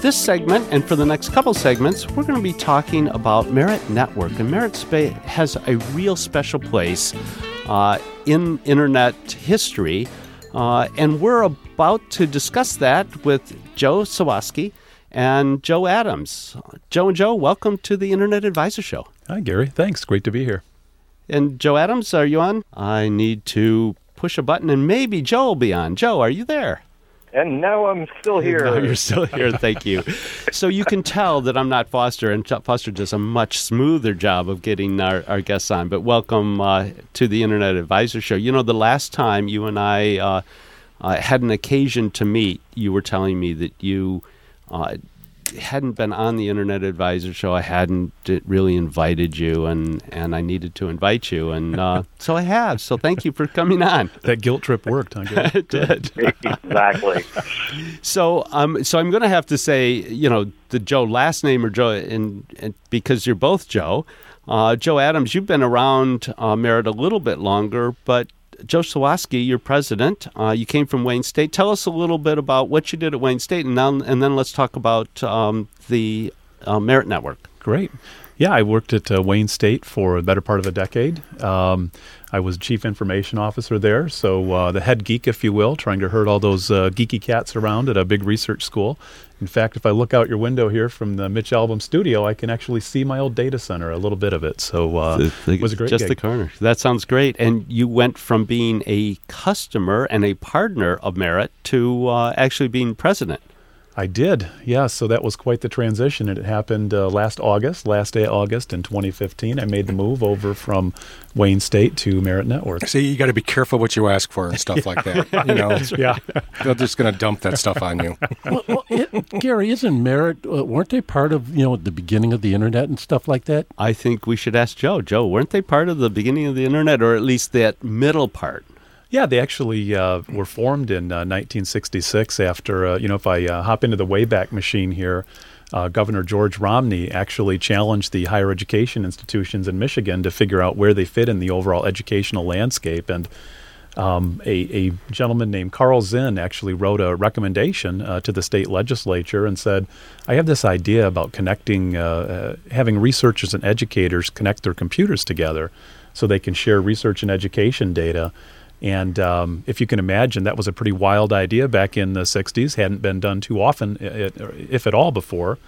this segment and for the next couple segments, we're going to be talking about Merit Network. And Merit Spa has a real special place uh, in internet history. Uh, and we're about to discuss that with Joe Sawasky and Joe Adams. Joe and Joe, welcome to the Internet Advisor Show. Hi, Gary. Thanks. Great to be here. And Joe Adams, are you on? I need to push a button and maybe Joe will be on. Joe, are you there? And now I'm still here. No, you're still here. Thank you. so you can tell that I'm not Foster, and Foster does a much smoother job of getting our, our guests on. But welcome uh, to the Internet Advisor Show. You know, the last time you and I uh, uh, had an occasion to meet, you were telling me that you uh, hadn't been on the Internet Advisor show, I hadn't really invited you, and, and I needed to invite you, and uh, so I have. So thank you for coming on. That guilt trip worked, huh? it did. exactly. So um, so I'm going to have to say, you know, the Joe last name or Joe, and, and because you're both Joe. Uh, Joe Adams, you've been around uh, Merit a little bit longer, but Joe Sawasky, you're president. Uh, you came from Wayne State. Tell us a little bit about what you did at Wayne State, and, now, and then let's talk about um, the uh, Merit Network. Great. Yeah, I worked at uh, Wayne State for a better part of a decade. Um, I was chief information officer there, so uh, the head geek, if you will, trying to herd all those uh, geeky cats around at a big research school. In fact, if I look out your window here from the Mitch Albom studio, I can actually see my old data center, a little bit of it. So uh, the, the, it was a great Just gig. the corner. That sounds great. And you went from being a customer and a partner of Merit to uh, actually being president. I did, yeah. So that was quite the transition. It happened uh, last August, last day of August in 2015. I made the move over from Wayne State to Merit Network. See, you got to be careful what you ask for and stuff like that. You know, yeah, they're just going to dump that stuff on you. well, well it, Gary, isn't Merit? Uh, weren't they part of you know the beginning of the internet and stuff like that? I think we should ask Joe. Joe, weren't they part of the beginning of the internet, or at least that middle part? Yeah, they actually uh, were formed in uh, 1966 after, uh, you know, if I uh, hop into the Wayback Machine here, uh, Governor George Romney actually challenged the higher education institutions in Michigan to figure out where they fit in the overall educational landscape. And um, a, a, gentleman named Karl Zinn actually wrote a recommendation uh, to the state legislature and said, I have this idea about connecting, having researchers and educators connect their computers together so they can share research and education data. And um, if you can imagine, that was a pretty wild idea back in the 60s, hadn't been done too often, if at all, before.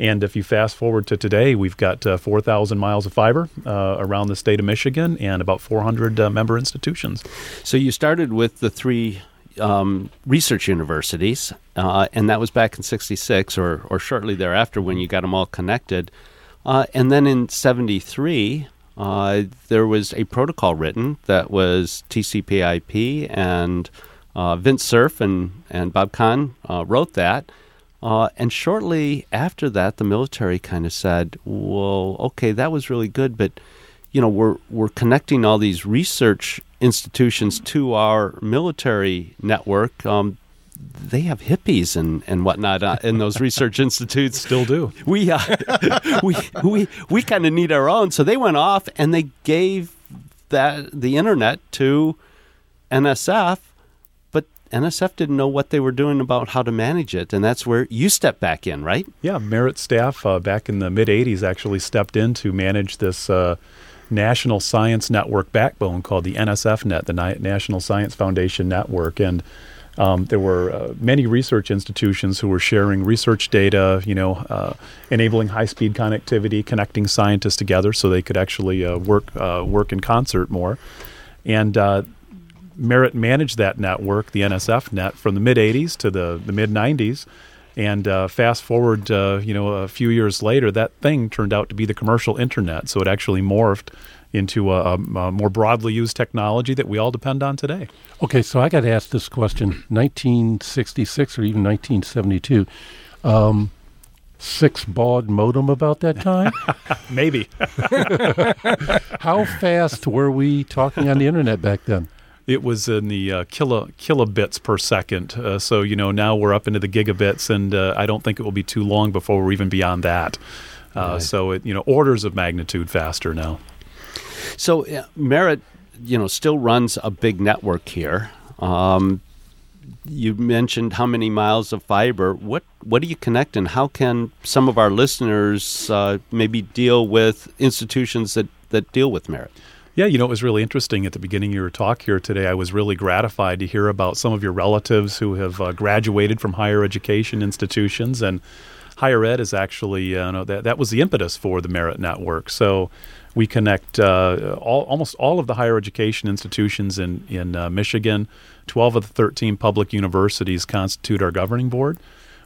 And if you fast forward to today, we've got uh, 4,000 miles of fiber uh, around the state of Michigan and about 400 uh, member institutions. So you started with the three um, research universities, uh, and that was back in 66 or, or shortly thereafter when you got them all connected. Uh, and then in 73, uh, there was a protocol written that was TCP/IP, and uh, Vint Cerf and and Bob Kahn uh, wrote that. Uh, and shortly after that, the military kind of said, "Well, okay, that was really good, but you know, we're we're connecting all these research institutions to our military network. Um, they have hippies and, and whatnot uh, in those research institutes. Still do. We uh, we we we kind of need our own. So they went off and they gave that the internet to NSF, but NSF didn't know what they were doing about how to manage it, and that's where you step back in, right? Yeah, Merit staff uh, back in the mid '80s actually stepped in to manage this. Uh, national science network backbone called the NSFNet, the National Science Foundation Network, and um, there were uh, many research institutions who were sharing research data, you know, uh, enabling high-speed connectivity, connecting scientists together so they could actually uh, work uh, work in concert more. And uh, Merit managed that network, the NSF net, from the mid '80s to the, the mid '90s. And uh, fast forward, you know, a few years later, that thing turned out to be the commercial internet. So it actually morphed into a, a, more broadly used technology that we all depend on today. Okay, so I got to ask this question: 1966 or even 1972. Um, six baud modem about that time? Maybe. How fast were we talking on the internet back then? It was in the uh, kilo, kilobits per second. Uh, so, you know, now we're up into the gigabits, and uh, I don't think it will be too long before we're even beyond that. Uh, right. So, it, you know, orders of magnitude faster now. So uh, Merit, you know, still runs a big network here. Um, you mentioned how many miles of fiber. What what do you connect, and how can some of our listeners uh, maybe deal with institutions that, that deal with merit? Yeah, you know, it was really interesting at the beginning of your talk here today. I was really gratified to hear about some of your relatives who have uh, graduated from higher education institutions and higher ed is actually uh, you know that that was the impetus for the Merit Network. So we connect uh, all, almost all of the higher education institutions in in uh, Michigan. Twelve of the thirteen public universities constitute our governing board.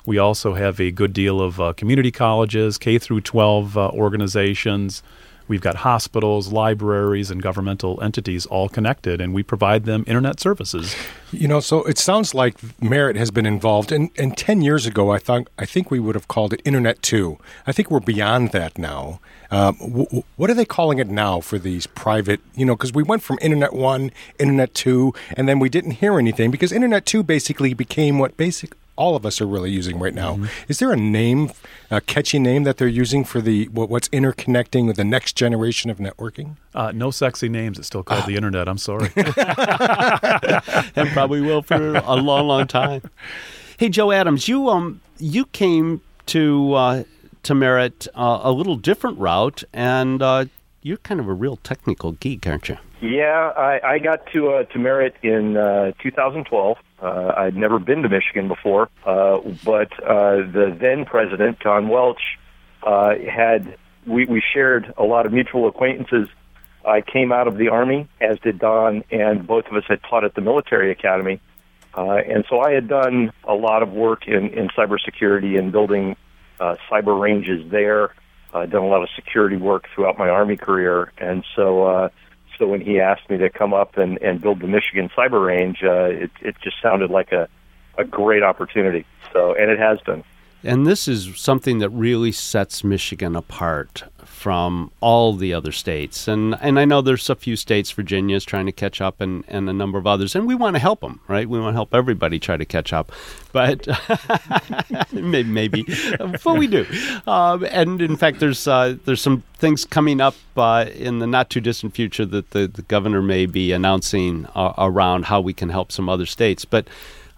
We also have a good deal of uh, community colleges, K through 12 uh, organizations. We've got hospitals, libraries, and governmental entities all connected, and we provide them internet services. You know, so it sounds like Merit has been involved. And, and 10 years ago, I, thought, I think we would have called it Internet 2. I think we're beyond that now. Um, w- what are they calling it now for these private, you know, because we went from Internet 1, Internet 2, and then we didn't hear anything because Internet 2 basically became what basic all of us are really using right now. Mm-hmm. Is there a name, a catchy name that they're using for the what's interconnecting with the next generation of networking? Uh, no sexy names. It's still called the internet. I'm sorry, and probably will for a long, long time. Hey, Joe Adams, you um you came to uh, to Merit uh, a little different route, and uh, you're kind of a real technical geek, aren't you? Yeah, I, I got to uh, to Merit in uh, 2012. Uh, I'd never been to Michigan before, uh, but uh, the then president, Don Welch, uh, had we, we shared a lot of mutual acquaintances. I came out of the Army, as did Don, and both of us had taught at the military academy. Uh, and so I had done a lot of work in, in cybersecurity and building uh, cyber ranges there. I'd done a lot of security work throughout my Army career. And so uh, so when he asked me to come up and, and build the Michigan Cyber Range, uh, it, it just sounded like a, a great opportunity. So, and it has been. And this is something that really sets Michigan apart from all the other states. And and I know there's a few states, Virginia is trying to catch up, and, and a number of others, and we want to help them, right? We want to help everybody try to catch up, but maybe, maybe, but we do. Um, and in fact, there's uh, there's some things coming up uh, in the not too distant future that the, the governor may be announcing uh, around how we can help some other states, but.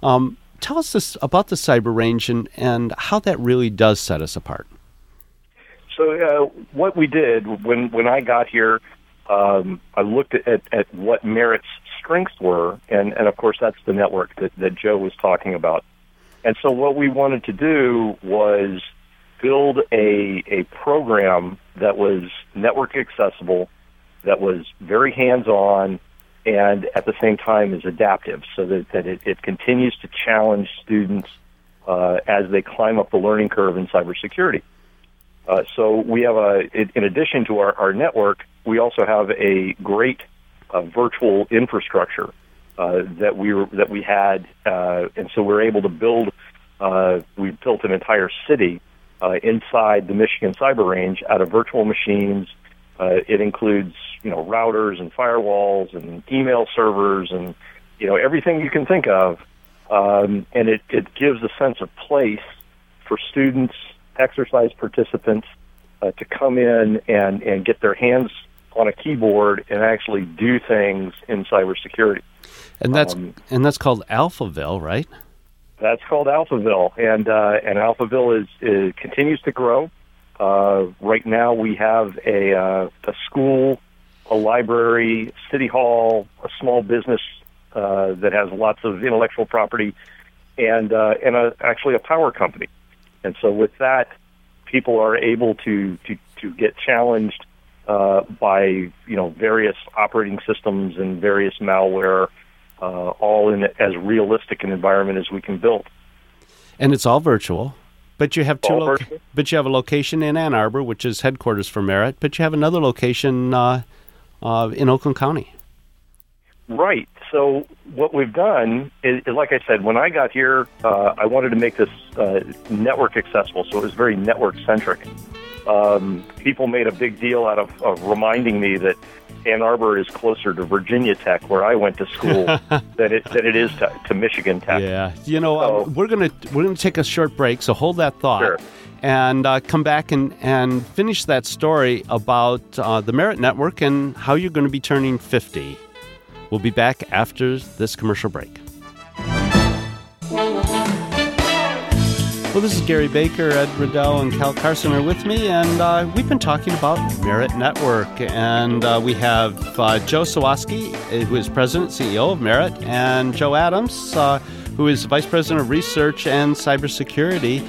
Um, tell us this about the cyber range and, and how that really does set us apart. So uh, what we did when when I got here, um, I looked at, at what Merit's strengths were, and, and of course that's the network that, that Joe was talking about. And so what we wanted to do was build a a program that was network accessible, that was very hands on, and at the same time is adaptive so that, that it, it continues to challenge students uh, as they climb up the learning curve in cybersecurity. Uh, so we have a, in addition to our, our network, we also have a great uh, virtual infrastructure uh, that we were, that we had, uh, and so we're able to build. Uh, we built an entire city inside the Michigan Cyber Range out of virtual machines. it includes you know routers and firewalls and email servers and you know everything you can think of, um, and it, it gives a sense of place for students, exercise participants uh, to come in and and get their hands on a keyboard and actually do things in cybersecurity. And that's um, and that's called Alphaville, right? That's called Alphaville, and uh, and Alphaville is, is continues to grow. Uh, right now, we have a uh, a school a library, city hall, a small business uh, that has lots of intellectual property, and uh, and a, actually a power company. And so with that, people are able to to, to get challenged uh, by you know various operating systems and various malware, uh, all in as realistic an environment as we can build. And it's all virtual. But you have two. Loca- but you have a location in Ann Arbor, which is headquarters for Merit. But you have another location uh, uh, in Oakland County. Right. So what we've done is, is like I said, when I got here, uh, I wanted to make this uh, network accessible, so it was very network centric. Um, people made a big deal out of, of reminding me that Ann Arbor is closer to Virginia Tech, where I went to school, than it than it is to, to Michigan Tech. Yeah, you know, so, uh, we're gonna we're gonna take a short break, so hold that thought. Sure and uh, come back and, and finish that story about uh, the Merit Network and how you're going to be turning 50. We'll be back after this commercial break. Well, this is Gary Baker. Ed Riddell and Cal Carson are with me, and uh, we've been talking about Merit Network. And uh, we have uh, Joe Sawasky, who is president, CEO of Merit, and Joe Adams, uh, who is vice president of research and cybersecurity.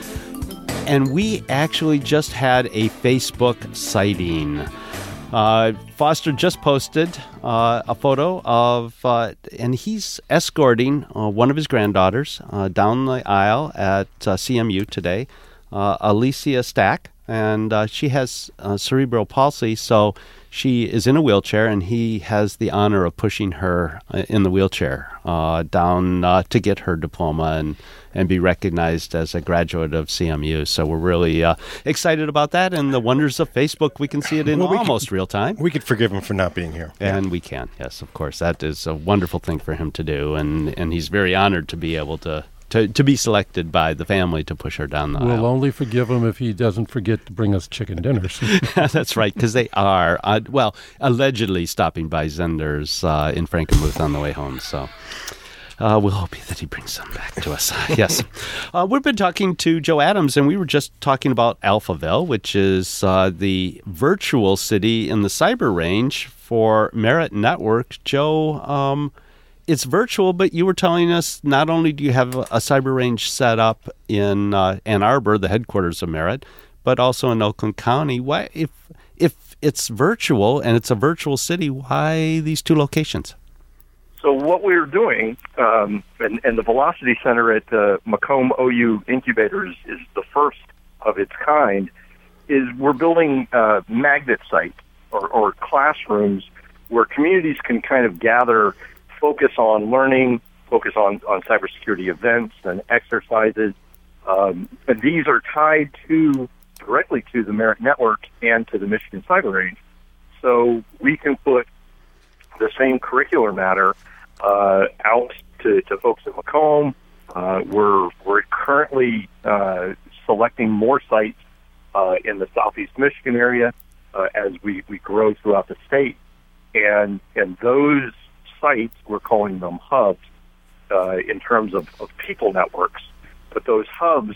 And we actually just had a Facebook sighting. Uh, Foster just posted uh, a photo of, uh, and he's escorting uh, one of his granddaughters uh, down the aisle at uh, CMU today, Alicia Stack, and she has cerebral palsy, so she is in a wheelchair, and he has the honor of pushing her uh, in the wheelchair uh, down uh, to get her diploma and and be recognized as a graduate of CMU. So we're really uh, excited about that and the wonders of Facebook. We can see it in well, almost could, real time. We could forgive him for not being here. And yeah. we can, yes, of course. That is a wonderful thing for him to do. And, and he's very honored to be able to to, to be selected by the family to push her down the we'll aisle. We'll only forgive him if he doesn't forget to bring us chicken dinners. That's right, because they are, uh, well, allegedly stopping by Zehnder's uh, in Frankenmuth on the way home. So uh, we'll hope that he brings some back to us. yes. Uh, we've been talking to Joe Adams, and we were just talking about Alphaville, which is uh, the virtual city in the cyber range for Merit Network. Joe, um, it's virtual, but you were telling us not only do you have a cyber range set up in uh, Ann Arbor, the headquarters of Merit, but also in Oakland County. Why, if if it's virtual and it's a virtual city, why these two locations? So what we're doing, um, and, and, the Velocity Center at uh, Macomb OU Incubators is the first of its kind, is we're building uh, magnet sites or, or classrooms where communities can kind of gather, focus on learning, focus on, on cybersecurity events and exercises. Um, and these are tied to directly to the Merit Network and to the Michigan Cyber Range. So we can put the same curricular matter uh, out to, to folks at Macomb. Uh, we're we're currently uh, selecting more sites uh, in the southeast Michigan area uh, as we, we grow throughout the state, and and those sites we're calling them hubs uh, in terms of, of people networks. But those hubs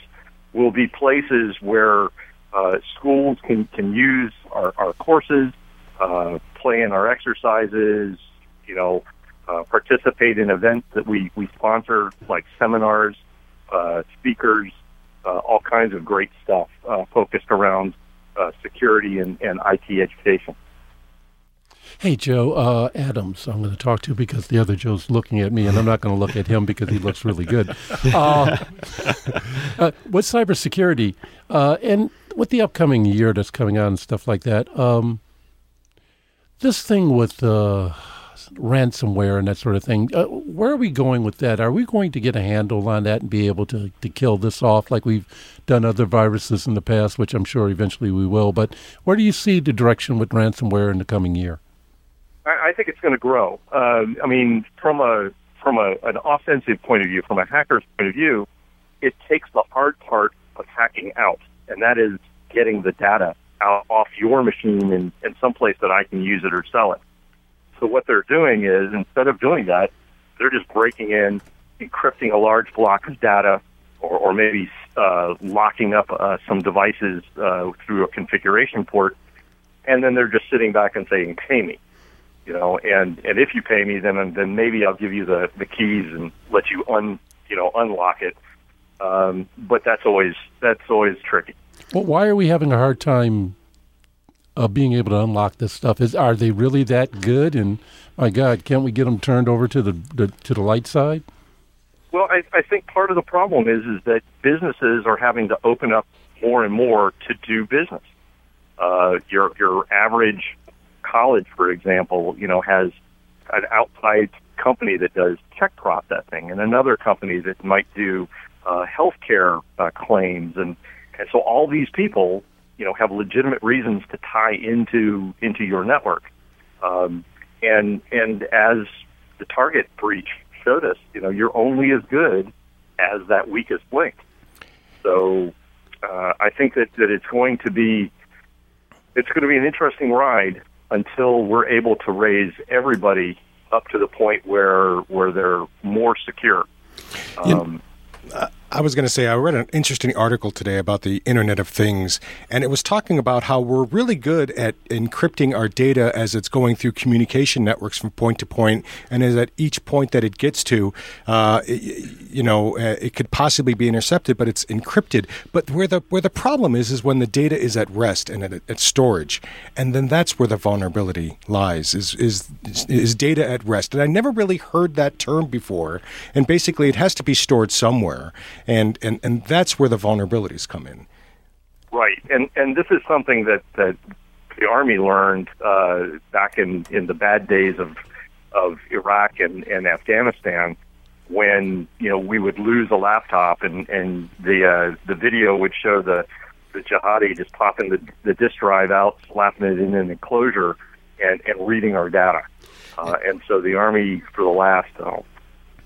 will be places where uh, schools can can use our, our courses, uh, play in our exercises, you know, uh, participate in events that we, we sponsor, like seminars, uh, speakers, uh, all kinds of great stuff uh, focused around uh, security and, and IT education. Hey, Joe uh, Adams, I'm going to talk to because the other Joe's looking at me, and I'm not going to look at him because he looks really good. Uh, uh, with cybersecurity uh, and with the upcoming year that's coming on and stuff like that, um, this thing with uh, ransomware and that sort of thing. Uh, where are we going with that? Are we going to get a handle on that and be able to, to kill this off like we've done other viruses in the past, which I'm sure eventually we will? But where do you see the direction with ransomware in the coming year? I, think it's going to grow. Uh, I mean, from a from a, an offensive point of view, from a hacker's point of view, it takes the hard part of hacking out, and that is getting the data out off your machine in, in some place that I can use it or sell it. So what they're doing is instead of doing that, they're just breaking in, encrypting a large block of data, or, or maybe uh, locking up uh, some devices uh, through a configuration port, and then they're just sitting back and saying, "Pay me," you know. And and if you pay me, then then maybe I'll give you the the keys and let you un you know unlock it. Um, but that's always that's always tricky. Well, why are we having a hard time of being able to unlock this stuff? Is are they really that good? And my God, can't we get them turned over to the, the to the light side? Well, I, I think part of the problem is is that businesses are having to open up more and more to do business. Uh, your your average college, for example, you know, has an outside company that does check processing, and another company that might do uh, healthcare uh, claims, and and so all these people you know have legitimate reasons to tie into into your network. Um, and and as the target breach showed us, you know you're only as good as that weakest link. So uh, I think that, that it's going to be it's going to be an interesting ride until we're able to raise everybody up to the point where where they're more secure. Um, I was going to say, I read an interesting article today about the Internet of Things, and it was talking about how we're really good at encrypting our data as it's going through communication networks from point to point, and as at each point that it gets to, uh, it, you know, uh, it could possibly be intercepted, but it's encrypted. But where the where the problem is is when the data is at rest and at, at storage, and then that's where the vulnerability lies. Is is is data at rest? And I never really heard that term before. And basically, it has to be stored somewhere and and and that's where the vulnerabilities come in. Right, and and this is something that that the army learned uh, back in in the bad days of of Iraq and, and Afghanistan when you know we would lose a laptop and and the uh, the video would show the the jihadi just popping the the disk drive out, slapping it in an enclosure, and and reading our data. Uh, and so the army for the last oh,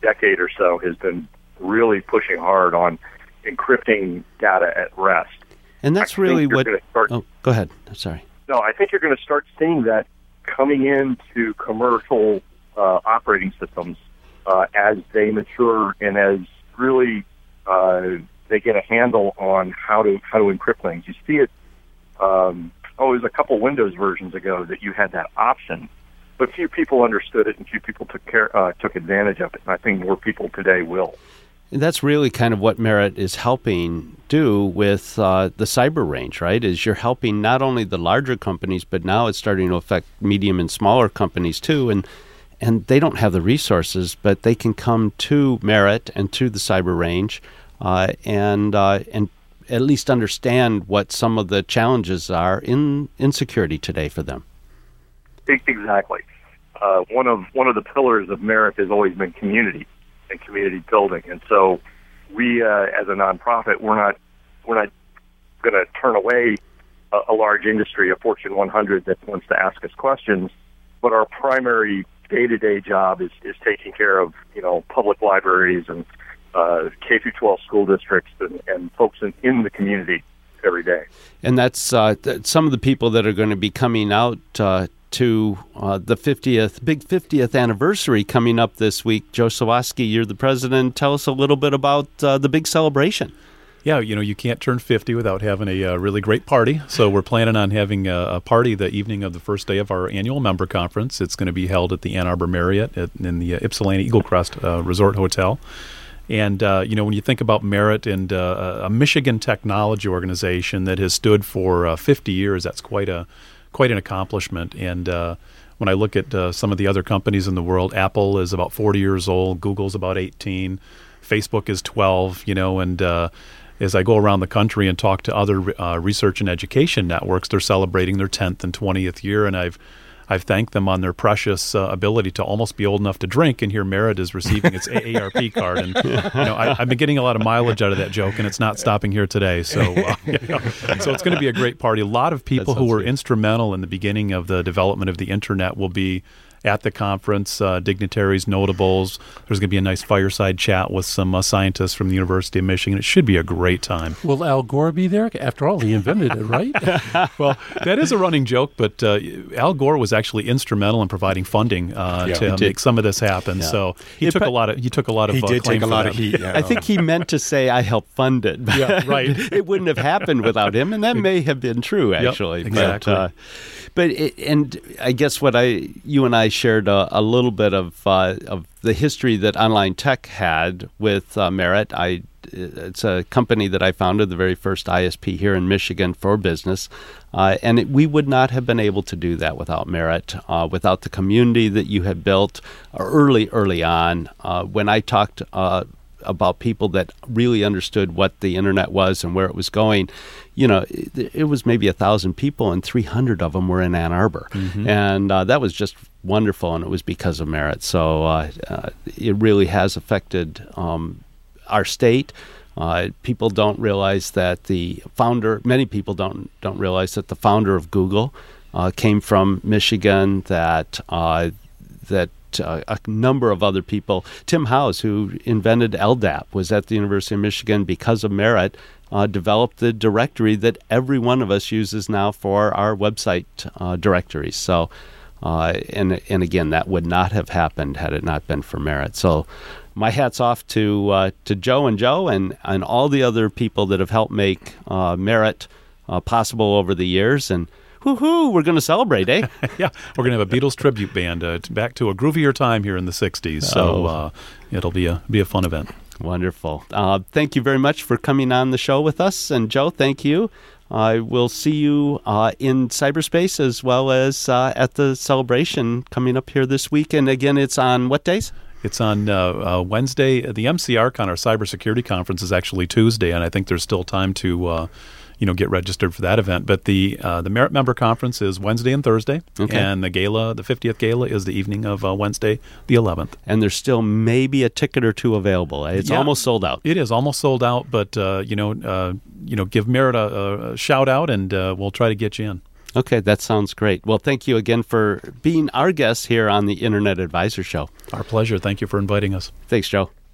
decade or so has been really pushing hard on encrypting data at rest. And that's really what. Start, oh, go ahead. I'm sorry. No, I think you're going to start seeing that coming into commercial uh, operating systems uh, as they mature and as really uh, they get a handle on how to how to encrypt things. You see it. Um, oh, it was a couple Windows versions ago that you had that option, but few people understood it and few people took care uh, took advantage of it. And I think more people today will. And that's really kind of what Merit is helping do with uh, the cyber range, right? Is you're helping not only the larger companies, but now it's starting to affect medium and smaller companies too. And and they don't have the resources, but they can come to Merit and to the cyber range, uh, and uh, and at least understand what some of the challenges are in in security today for them. Exactly. Uh, one of one of the pillars of Merit has always been community and community building. And so we, uh, as a nonprofit, we're not we're not going to turn away a, a large industry, a Fortune 100 that wants to ask us questions. But our primary day-to-day job is is taking care of you know public libraries and uh, K through 12 school districts and, and folks in, in the community every day. And that's uh, some of the people that are going to be coming out uh, to uh, the 50th, big 50th anniversary coming up this week. Joe Sawasky, you're the president. Tell us a little bit about uh, the big celebration. Yeah, you know, you can't turn 50 without having a uh, really great party. So we're planning on having a, a, party the evening of the first day of our annual member conference. It's going to be held at the Ann Arbor Marriott at, in the uh, Ypsilanti Eagle Crest uh, Resort Hotel. And uh, you know, when you think about Merit and uh, a Michigan technology organization that has stood for uh, 50 years, that's quite a quite an accomplishment. And uh, when I look at uh, some of the other companies in the world, Apple is about 40 years old, Google's about 18, Facebook is 12, you know, and uh, as I go around the country and talk to other uh, research and education networks, they're celebrating their 10th and 20th year, and I've I've thanked them on their precious uh, ability to almost be old enough to drink, and here Merit is receiving its AARP card. And you know, I, have been getting a lot of mileage out of that joke, and it's not stopping here today. So, uh, you know, so it's going to be a great party. A lot of people who were good. instrumental in the beginning of the development of the internet will be at the conference, uh, dignitaries, notables. There's going to be a nice fireside chat with some uh, scientists from the University of Michigan. It should be a great time. Will Al Gore be there? After all, he invented it, right? well, that is a running joke, but uh, Al Gore was actually instrumental in providing funding uh, yeah, to make some of this happen. Yeah. So he took a lot of he took a lot of he uh, did take a lot of heat. Yeah. I think he meant to say I helped fund it. yeah, right. it wouldn't have happened without him, and that may have been true actually. Yep, exactly. But, uh, but it, and I guess what I you and I shared a, a little bit of uh, of the history that online tech had with uh, Merit. I it's a company that I founded, the very first ISP here in Michigan for business, uh, and it, we would not have been able to do that without Merit, uh, without the community that you had built early, early on. Uh, when I talked uh, about people that really understood what the internet was and where it was going. You know, it, it was maybe a thousand people, and 300 of them were in Ann Arbor, mm-hmm. and uh, that was just wonderful, and it was because of merit. So uh, uh, it really has affected um, our state. Uh, people don't realize that the founder. Many people don't don't realize that the founder of Google uh, came from Michigan. That uh, that uh, a number of other people. Tim Howes, who invented LDAP, was at the University of Michigan because of merit. Uh, developed the directory that every one of us uses now for our website uh, directories. So, uh, and and again, that would not have happened had it not been for merit. So, my hats off to uh, to Joe and Joe and, and all the other people that have helped make uh, Merit uh, possible over the years. And whoo we're going to celebrate, eh? yeah, we're going to have a Beatles tribute band uh, back to a groovier time here in the '60s. So Oh. uh, it'll be a be a fun event. Wonderful. Uh, thank you very much for coming on the show with us. And Joe, thank you. I will see you uh, in cyberspace as well as uh, at the celebration coming up here this week. And again, it's on what days? It's on uh, uh, Wednesday. The MCRCon, our cybersecurity conference, is actually Tuesday, and I think there's still time to, uh, you know, get registered for that event. But the uh, the Merit Member Conference is Wednesday and Thursday, Okay. and the gala, the 50th gala, is the evening of uh, Wednesday, the 11th. And there's still maybe a ticket or two available. It's Yeah. almost sold out. It is almost sold out, but uh, you know, uh, you know, give Merit a, a shout out, and uh, we'll try to get you in. Okay, that sounds great. Well, thank you again for being our guest here on the Internet Advisor Show. Our pleasure. Thank you for inviting us. Thanks, Joe.